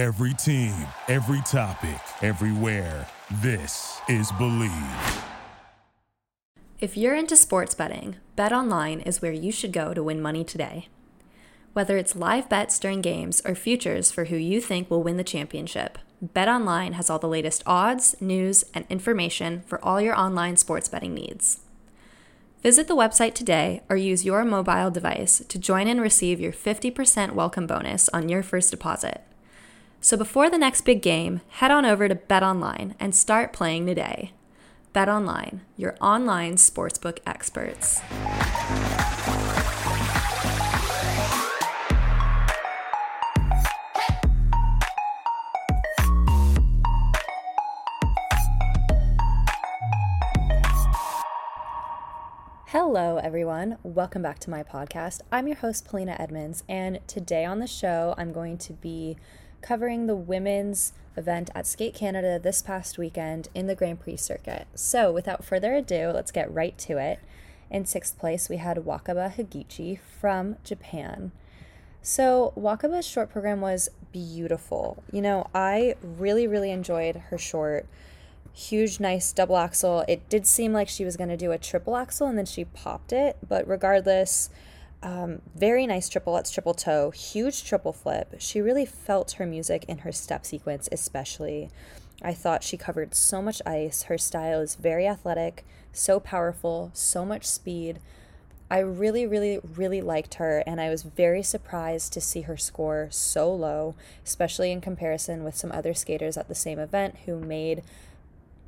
Every team, every topic, everywhere. This is Bleav. If you're into sports betting, BetOnline is where you should go to win money today. Whether it's live bets during games or futures for who you think will win the championship, BetOnline has all the latest odds, news, and information for all your online sports betting needs. Visit the website today or use your mobile device to join and receive your 50% welcome bonus on your first deposit. So before the next big game, head on over to BetOnline and start playing today. BetOnline, your online sportsbook experts. Hello, everyone. Welcome back to my podcast. I'm your host, Polina Edmunds, and today on the show, I'm going to be covering the women's event at Skate Canada this past weekend in the Grand Prix circuit. So, without further ado, let's get right to it. In sixth place, we had Wakaba Higuchi from Japan. So, Wakaba's short program was beautiful. You know, I really, really enjoyed her short. Huge, nice double axel. It did seem like she was going to do a triple axel and then she popped it, but regardless, um, very nice triple lutz, triple toe, huge triple flip. She really felt her music in her step sequence, especially. I thought she covered so much ice. Her style is very athletic, so powerful, so much speed. I really, really, really liked her, and I was very surprised to see her score so low, especially in comparison with some other skaters at the same event who made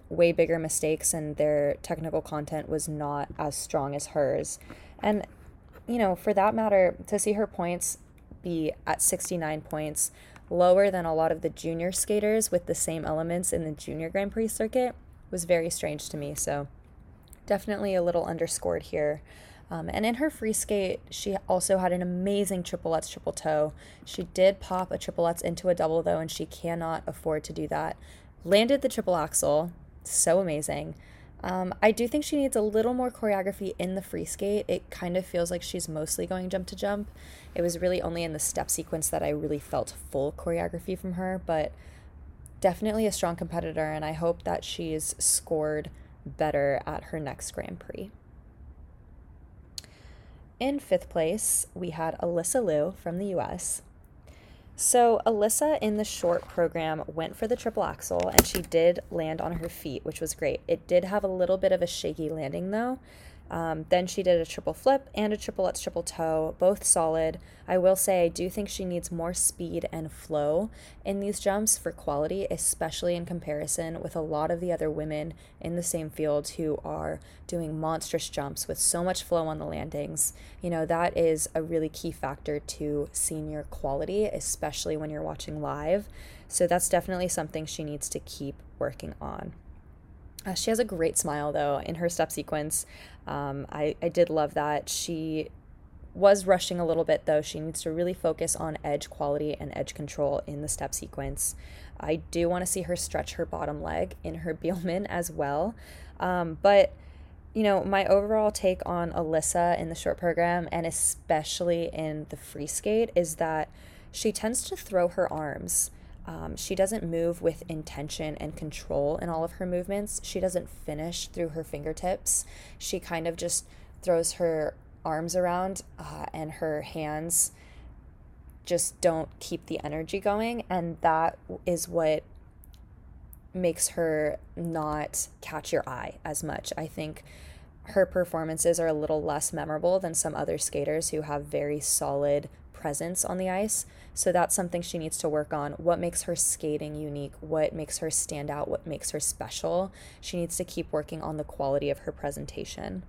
way bigger mistakes and their technical content was not as strong as hers. And you know, for that matter, to see her points be at 69 points, lower than a lot of the junior skaters with the same elements in the junior Grand Prix circuit, was very strange to me. So, definitely a little underscored here. Um, and in her free skate, she also had an amazing triple lutz triple toe. She did pop a triple lutz into a double though, and she cannot afford to do that. Landed the triple axel, so amazing. Um, I do think she needs a little more choreography in the free skate. It kind of feels like she's mostly going jump to jump. It was really only in the step sequence that I really felt full choreography from her, but definitely a strong competitor, and I hope that she's scored better at her next Grand Prix. In fifth place, we had Alysa Liu from the US. So, Alysa in the short program went for the triple axel and she did land on her feet, which was great. It did have a little bit of a shaky landing though. Um, then she did a triple flip and a triple lutz triple toe, both solid. I will say I do think she needs more speed and flow in these jumps for quality, especially in comparison with a lot of the other women in the same field who are doing monstrous jumps with so much flow on the landings. You know, that is a really key factor to senior quality, especially when you're watching live. So that's definitely something she needs to keep working on. Uh, she has a great smile though in her step sequence. Um, I, I did love that. She was rushing a little bit though. She needs to really focus on edge quality and edge control in the step sequence. I do want to see her stretch her bottom leg in her Biellmann as well. Um, but, you know, my overall take on Alysa in the short program and especially in the free skate is that she tends to throw her arms. Um, she doesn't move with intention and control in all of her movements. She doesn't finish through her fingertips. She kind of just throws her arms around uh, and her hands just don't keep the energy going. And that is what makes her not catch your eye as much. I think her performances are a little less memorable than some other skaters who have very solid presence on the ice. So that's something she needs to work on. What makes her skating unique? What makes her stand out? What makes her special? She needs to keep working on the quality of her presentation.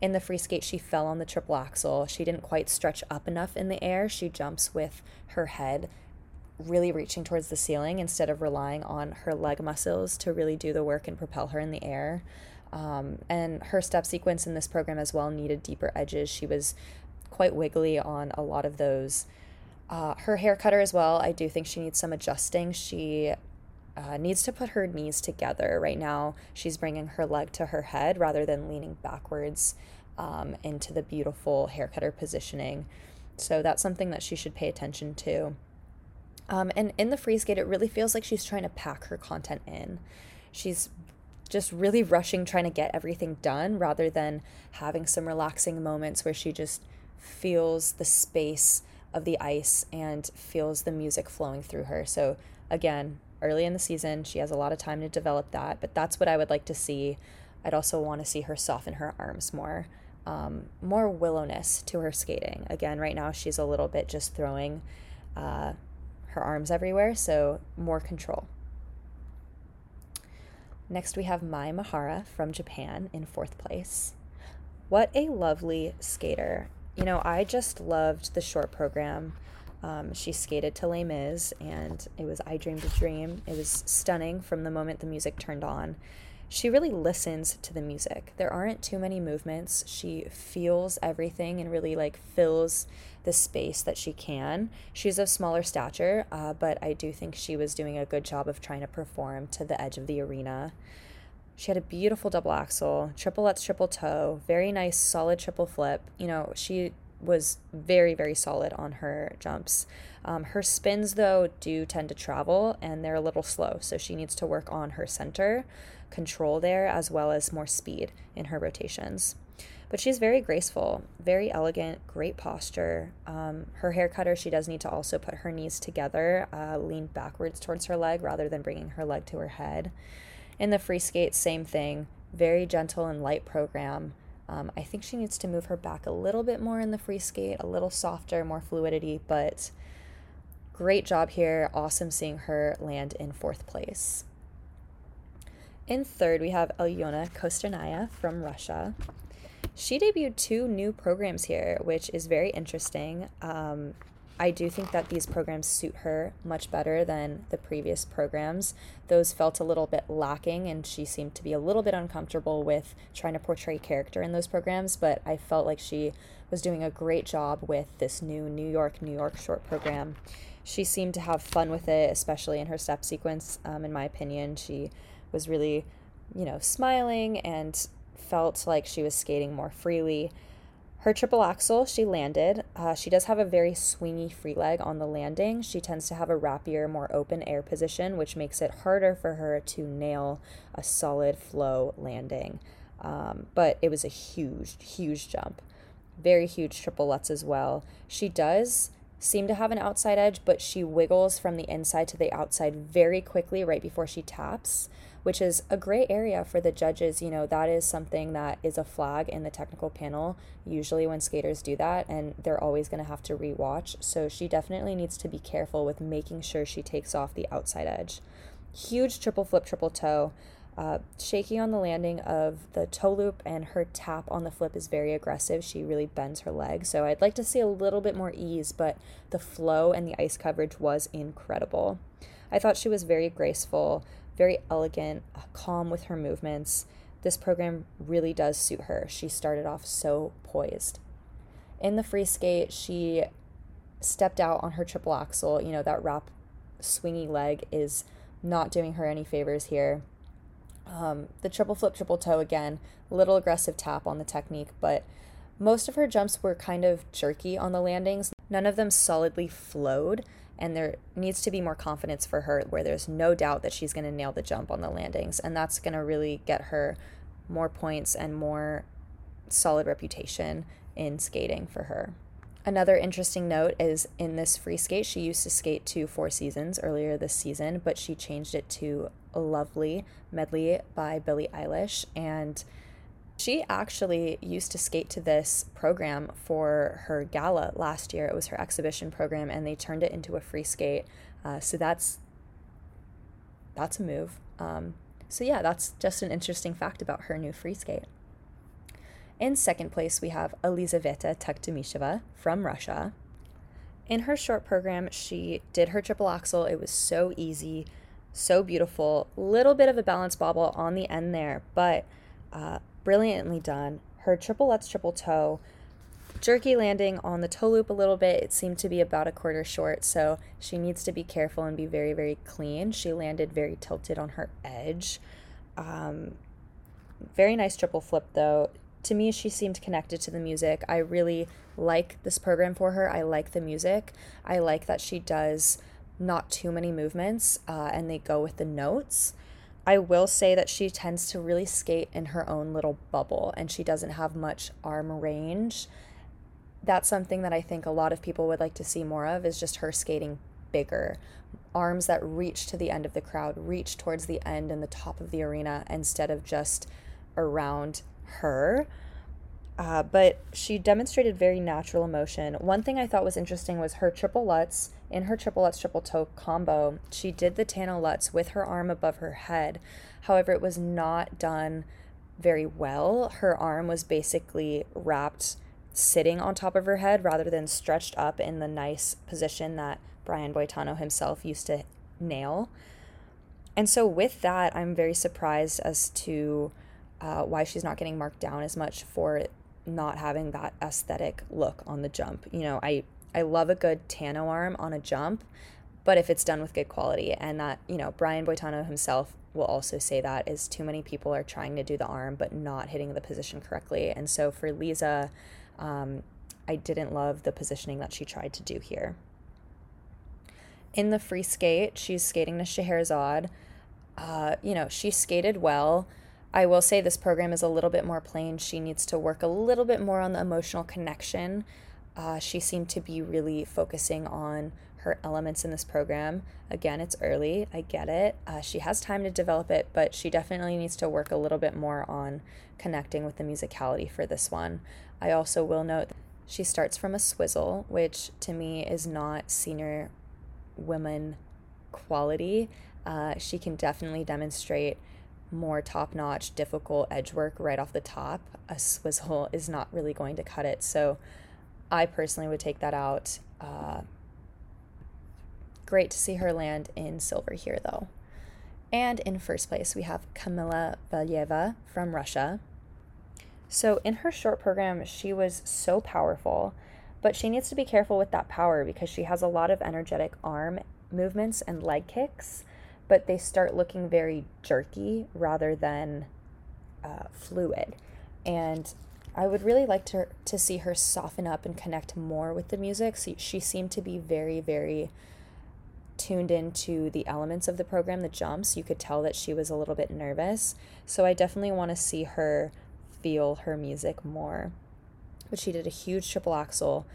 In the free skate, she fell on the triple axel. She didn't quite stretch up enough in the air. She jumps with her head really reaching towards the ceiling instead of relying on her leg muscles to really do the work and propel her in the air. Um, and her step sequence in this program as well needed deeper edges. She was quite wiggly on a lot of those. Uh, her hair cutter as well, I do think she needs some adjusting. She uh, needs to put her knees together. Right now, she's bringing her leg to her head rather than leaning backwards um, into the beautiful hair cutter positioning. So that's something that she should pay attention to. Um, and in the free skate, it really feels like she's trying to pack her content in. She's just really rushing, trying to get everything done rather than having some relaxing moments where she just feels the space of the ice and feels the music flowing through her. So, again, early in the season, she has a lot of time to develop that, but that's what I would like to see. I'd also want to see her soften her arms more, um, more willowness to her skating. Again, right now she's a little bit just throwing uh, her arms everywhere, so more control. Next, we have Mai Mihara from Japan in fourth place. What a lovely skater. You know, I just loved the short program. Um, she skated to Les Mis, and it was I Dreamed a Dream. It was stunning from the moment the music turned on she really listens to the music. There aren't too many movements. She feels everything and really like fills the space that she can. She's of smaller stature, uh, but I do think she was doing a good job of trying to perform to the edge of the arena. She had a beautiful double axel, triple lutz, triple toe, very nice, solid triple flip. You know, she was very, very solid on her jumps. Um, her spins, though, do tend to travel and they're a little slow, so she needs to work on her center control there as well as more speed in her rotations. But she's very graceful, very elegant, great posture. Um, her hair cutter, she does need to also put her knees together, uh, lean backwards towards her leg rather than bringing her leg to her head. In the free skate, same thing, very gentle and light program. Um, I think she needs to move her back a little bit more in the free skate, a little softer, more fluidity, but great job here. Awesome seeing her land in fourth place. In third, we have Alyona Kostornaia from Russia. She debuted two new programs here, which is very interesting. Um, I do think that these programs suit her much better than the previous programs. Those felt a little bit lacking, and she seemed to be a little bit uncomfortable with trying to portray character in those programs. But I felt like she was doing a great job with this new New York, New York short program. She seemed to have fun with it, especially in her step sequence. Um, in my opinion, she was really, you know, smiling and felt like she was skating more freely. Her triple axel, she landed. Uh, she does have a very swingy free leg on the landing. She tends to have a wrappier, more open air position, which makes it harder for her to nail a solid flow landing. Um, but it was a huge, huge jump. Very huge triple lutz as well. She does seem to have an outside edge, but she wiggles from the inside to the outside very quickly right before she taps, which is a gray area for the judges. You know, that is something that is a flag in the technical panel, usually when skaters do that, and they're always going to have to rewatch. So she definitely needs to be careful with making sure she takes off the outside edge. Huge triple flip, triple toe uh, shaky on the landing of the toe loop, and her tap on the flip is very aggressive. She really bends her leg. So I'd like to see a little bit more ease, but the flow and the ice coverage was incredible. I thought she was very graceful, very elegant, uh, calm with her movements. This program really does suit her. She started off so poised. In the free skate, she stepped out on her triple axel. You know, that wrap swingy leg is not doing her any favors here um, the triple flip, triple toe again, little aggressive tap on the technique, but most of her jumps were kind of jerky on the landings. None of them solidly flowed, and there needs to be more confidence for her where there's no doubt that she's going to nail the jump on the landings, and that's going to really get her more points and more solid reputation in skating for her. Another interesting note is in this free skate, she used to skate to Four Seasons earlier this season, but she changed it to Lovely medley by Billie Eilish. And she actually used to skate to this program for her gala last year. It was her exhibition program, and they turned it into a free skate. Uh, so that's that's a move. Um, so yeah, that's just an interesting fact about her new free skate. In second place, we have Elizaveta Tuktamisheva from Russia. In her short program, she did her triple axel. It was so easy, so beautiful. Little bit of a balance bobble on the end there, but uh, brilliantly done. Her triple lutz triple toe, jerky landing on the toe loop a little bit. It seemed to be about a quarter short, so she needs to be careful and be very, very clean. She landed very tilted on her edge. Um, very nice triple flip though to me, she seemed connected to the music. I really like this program for her. I like the music. I like that she does not too many movements, uh, and they go with the notes. I will say that she tends to really skate in her own little bubble and she doesn't have much arm range. That's something that I think a lot of people would like to see more of is just her skating bigger. Arms that reach to the end of the crowd, reach towards the end and the top of the arena instead of just around her. Uh, but she demonstrated very natural emotion. One thing I thought was interesting was her triple lutz. In her triple lutz triple toe combo, she did the Tano lutz with her arm above her head. However, it was not done very well. Her arm was basically wrapped sitting on top of her head rather than stretched up in the nice position that Brian Boitano himself used to nail. And so, with that, I'm very surprised as to uh, why she's not getting marked down as much for not having that aesthetic look on the jump. You know, I I love a good Tano arm on a jump, but if it's done with good quality and that, you know, Brian Boitano himself will also say that is too many people are trying to do the arm but not hitting the position correctly. And so for Lisa, um, I didn't love the positioning that she tried to do here. In the free skate, she's skating to Scheherazade. Uh, you know, she skated well. I will say this program is a little bit more plain. She needs to work a little bit more on the emotional connection. Uh, she seemed to be really focusing on her elements in this program. Again, it's early, I get it. Uh, she has time to develop it, but she definitely needs to work a little bit more on connecting with the musicality for this one. I also will note she starts from a swizzle, which to me is not senior women quality. Uh, she can definitely demonstrate more top notch, difficult edge work right off the top, a swizzle is not really going to cut it. So I personally would take that out. Uh, great to see her land in silver here, though. And in first place, we have Kamila Valieva from Russia. So in her short program, she was so powerful, but she needs to be careful with that power because she has a lot of energetic arm movements and leg kicks but they start looking very jerky rather than uh, fluid. And I would really like to to see her soften up and connect more with the music. So she seemed to be very, very tuned into the elements of the program, the jumps. You could tell that she was a little bit nervous. So I definitely want to see her feel her music more. But she did a huge triple axel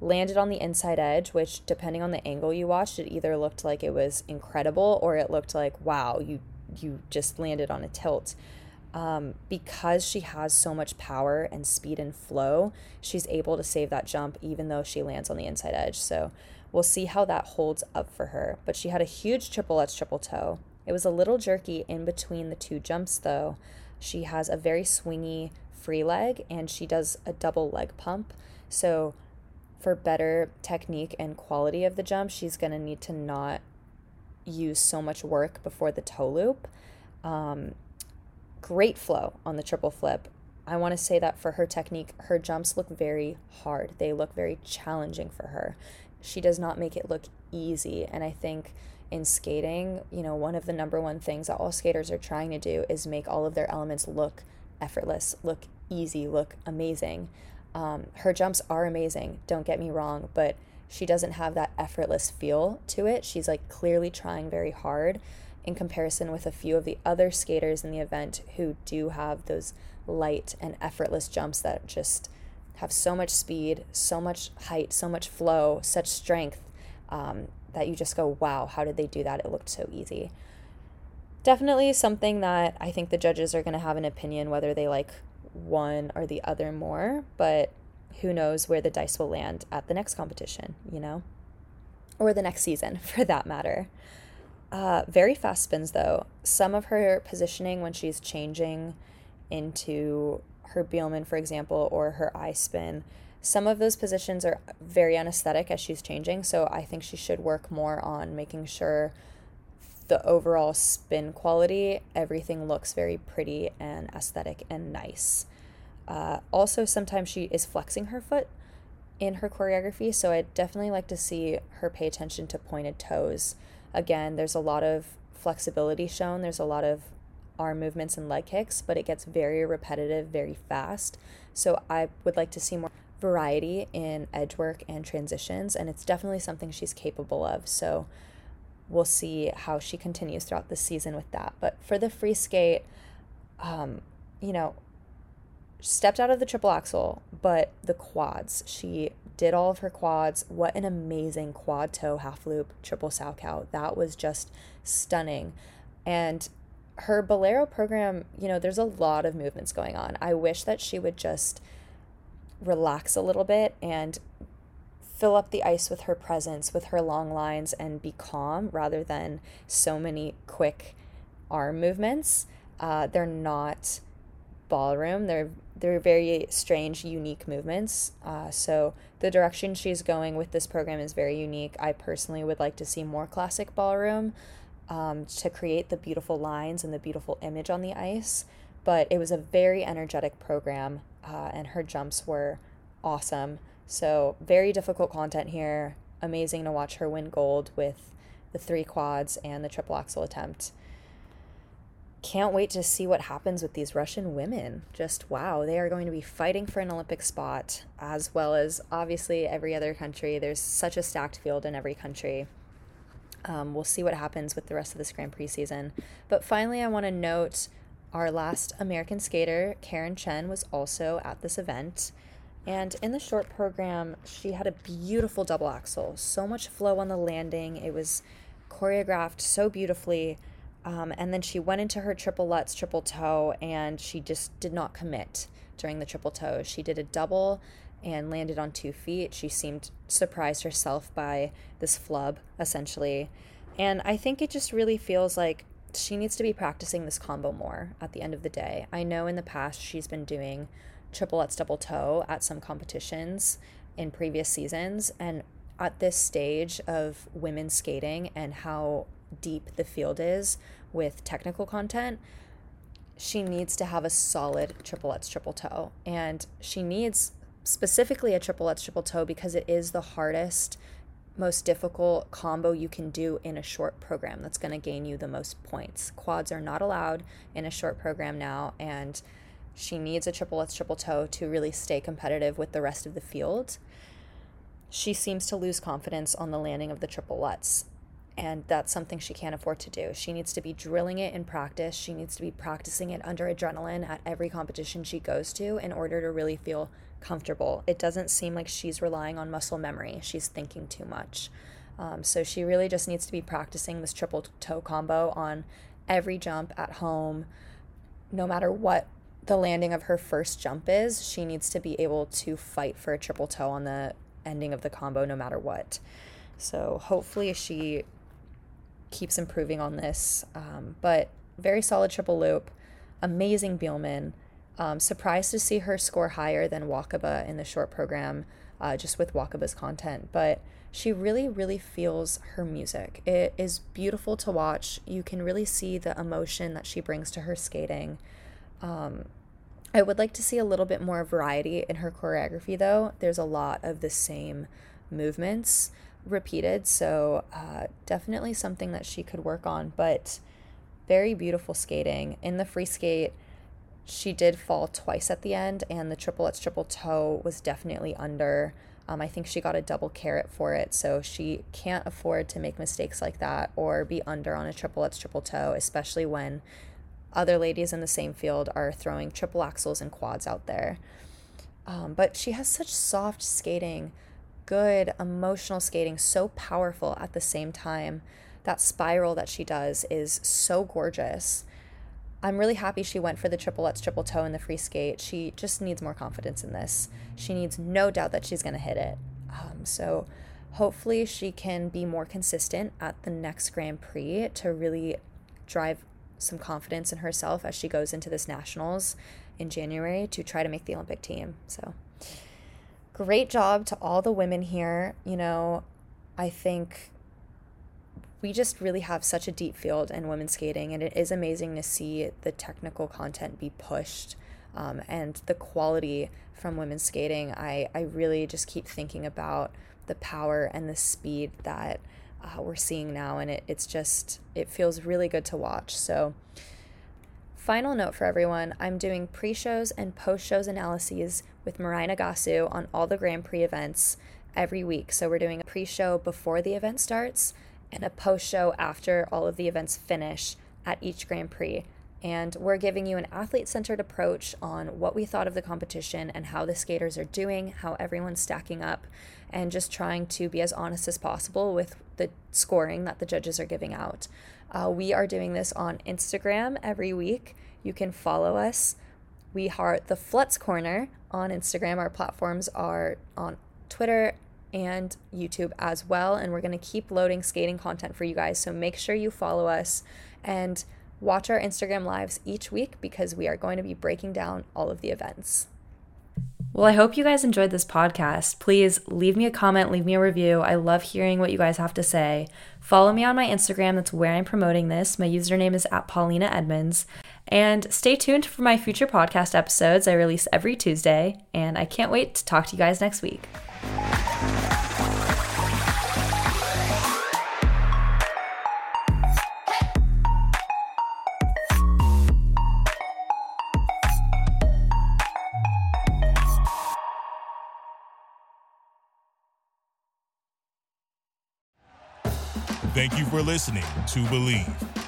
landed on the inside edge, which depending on the angle you watched, it either looked like it was incredible or it looked like wow, you you just landed on a tilt. Um, because she has so much power and speed and flow, she's able to save that jump even though she lands on the inside edge. So we'll see how that holds up for her. But she had a huge triple lutz triple toe. It was a little jerky in between the two jumps though. She has a very swingy free leg and she does a double leg pump. So for better technique and quality of the jump, she's going to need to not use so much work before the toe loop. Um, great flow on the triple flip. I want to say that for her technique, her jumps look very hard. They look very challenging for her. She does not make it look easy. And I think in skating, you know, one of the number one things that all skaters are trying to do is make all of their elements look effortless, look easy, look amazing. Um, her jumps are amazing, don't get me wrong, but she doesn't have that effortless feel to it. She's like clearly trying very hard in comparison with a few of the other skaters in the event who do have those light and effortless jumps that just have so much speed, so much height, so much flow, such strength um, that you just go, wow, how did they do that? It looked so easy. Definitely something that I think the judges are going to have an opinion whether they like one or the other more, but who knows where the dice will land at the next competition, you know? Or the next season, for that matter. Uh, very fast spins, though. Some of her positioning when she's changing into her Biellmann, for example, or her eye spin, some of those positions are very unesthetic as she's changing. So I think she should work more on making sure the overall spin quality, everything looks very pretty and aesthetic and nice. Uh, also, sometimes she is flexing her foot in her choreography, so I'd definitely like to see her pay attention to pointed toes. Again, there's a lot of flexibility shown, there's a lot of arm movements and leg kicks, but it gets very repetitive very fast. So I would like to see more variety in edge work and transitions, and it's definitely something she's capable of. So we'll see how she continues throughout the season with that. But for the free skate, um, you know, stepped out of the triple axel, but the quads, she did all of her quads. What an amazing quad toe half loop triple Salchow. That was just stunning. And her Bolero program, you know, there's a lot of movements going on. I wish that she would just relax a little bit and fill up the ice with her presence, with her long lines, and be calm rather than so many quick arm movements. Uh, they're not ballroom. They're they're very strange, unique movements. Uh, so the direction she's going with this program is very unique. I personally would like to see more classic ballroom um, to create the beautiful lines and the beautiful image on the ice. But it was a very energetic program, uh, and her jumps were awesome. So very difficult content here. Amazing to watch her win gold with the three quads and the triple axel attempt can't wait to see what happens with these Russian women. Just wow, they are going to be fighting for an Olympic spot, as well as obviously every other country. There's such a stacked field in every country. Um, we'll see what happens with the rest of this Grand Prix season. But finally, I want to note our last American skater, Karen Chen, was also at this event. And in the short program, she had a beautiful double axel. So much flow on the landing. It was choreographed so beautifully. Um, and then she went into her triple lutz, triple toe, and she just did not commit during the triple toe. She did a double and landed on two feet. She seemed surprised herself by this flub, essentially. And I think it just really feels like she needs to be practicing this combo more at the end of the day. I know in the past she's been doing triple lutz, double toe at some competitions in previous seasons. And at this stage of women's skating and how deep the field is, with technical content, she needs to have a solid triple lutz triple toe. And she needs specifically a triple lutz triple toe because it is the hardest, most difficult combo you can do in a short program that's going to gain you the most points. Quads are not allowed in a short program now, and she needs a triple lutz triple toe to really stay competitive with the rest of the field. She seems to lose confidence on the landing of the triple lutz and that's something she can't afford to do. She needs to be drilling it in practice. She needs to be practicing it under adrenaline at every competition she goes to in order to really feel comfortable. It doesn't seem like she's relying on muscle memory, she's thinking too much. Um, so she really just needs to be practicing this triple toe combo on every jump at home, no matter what the landing of her first jump is. She needs to be able to fight for a triple toe on the ending of the combo, no matter what. So hopefully she keeps improving on this. Um, but very solid triple loop, amazing Biellmann. Um, surprised to see her score higher than Wakaba in the short program, uh, just with Wakaba's content. But she really, really feels her music. It is beautiful to watch. You can really see the emotion that she brings to her skating. Um, I would like to see a little bit more variety in her choreography, though. There's a lot of the same movements repeated. So uh, definitely something that she could work on. But very beautiful skating in the free skate. She did fall twice at the end, and the triple lutz triple toe was definitely under. Um, I think she got a double caret for it, so she can't afford to make mistakes like that or be under on a triple lutz triple toe, especially when other ladies in the same field are throwing triple axels and quads out there. Um, but she has such soft skating good emotional skating, so powerful at the same time. That spiral that she does is so gorgeous. I'm really happy she went for the triple lutz triple toe in the free skate. She just needs more confidence in this. She needs no doubt that she's going to hit it. Um, so hopefully she can be more consistent at the next Grand Prix to really drive some confidence in herself as she goes into this nationals in January to try to make the Olympic team. So great job to all the women here. You know, I think we just really have such a deep field in women's skating, and it is amazing to see the technical content be pushed um, and the quality from women's skating. I, I really just keep thinking about the power and the speed that uh, we're seeing now, and it, it's just, it feels really good to watch. So, Final note for everyone I'm doing pre shows and post shows analyses with Mirai Nagasu on all the Grand Prix events every week. So we're doing a pre show before the event starts and a post show after all of the events finish at each Grand Prix. And we're giving you an athlete centered approach on what we thought of the competition and how the skaters are doing, how everyone's stacking up, and just trying to be as honest as possible with the scoring that the judges are giving out. Uh, we are doing this on Instagram every week. You can follow us. We are the Flutz Corner on Instagram. Our platforms are on Twitter and YouTube as well. And we're going to keep loading skating content for you guys. So make sure you follow us and watch our Instagram lives each week because we are going to be breaking down all of the events. Well, I hope you guys enjoyed this podcast. Please leave me a comment, leave me a review. I love hearing what you guys have to say. Follow me on my Instagram, that's where I'm promoting this. My username is at Polina Edmunds. And stay tuned for my future podcast episodes. I release every Tuesday, and I can't wait to talk to you guys next week. Thank you for listening to Bleav.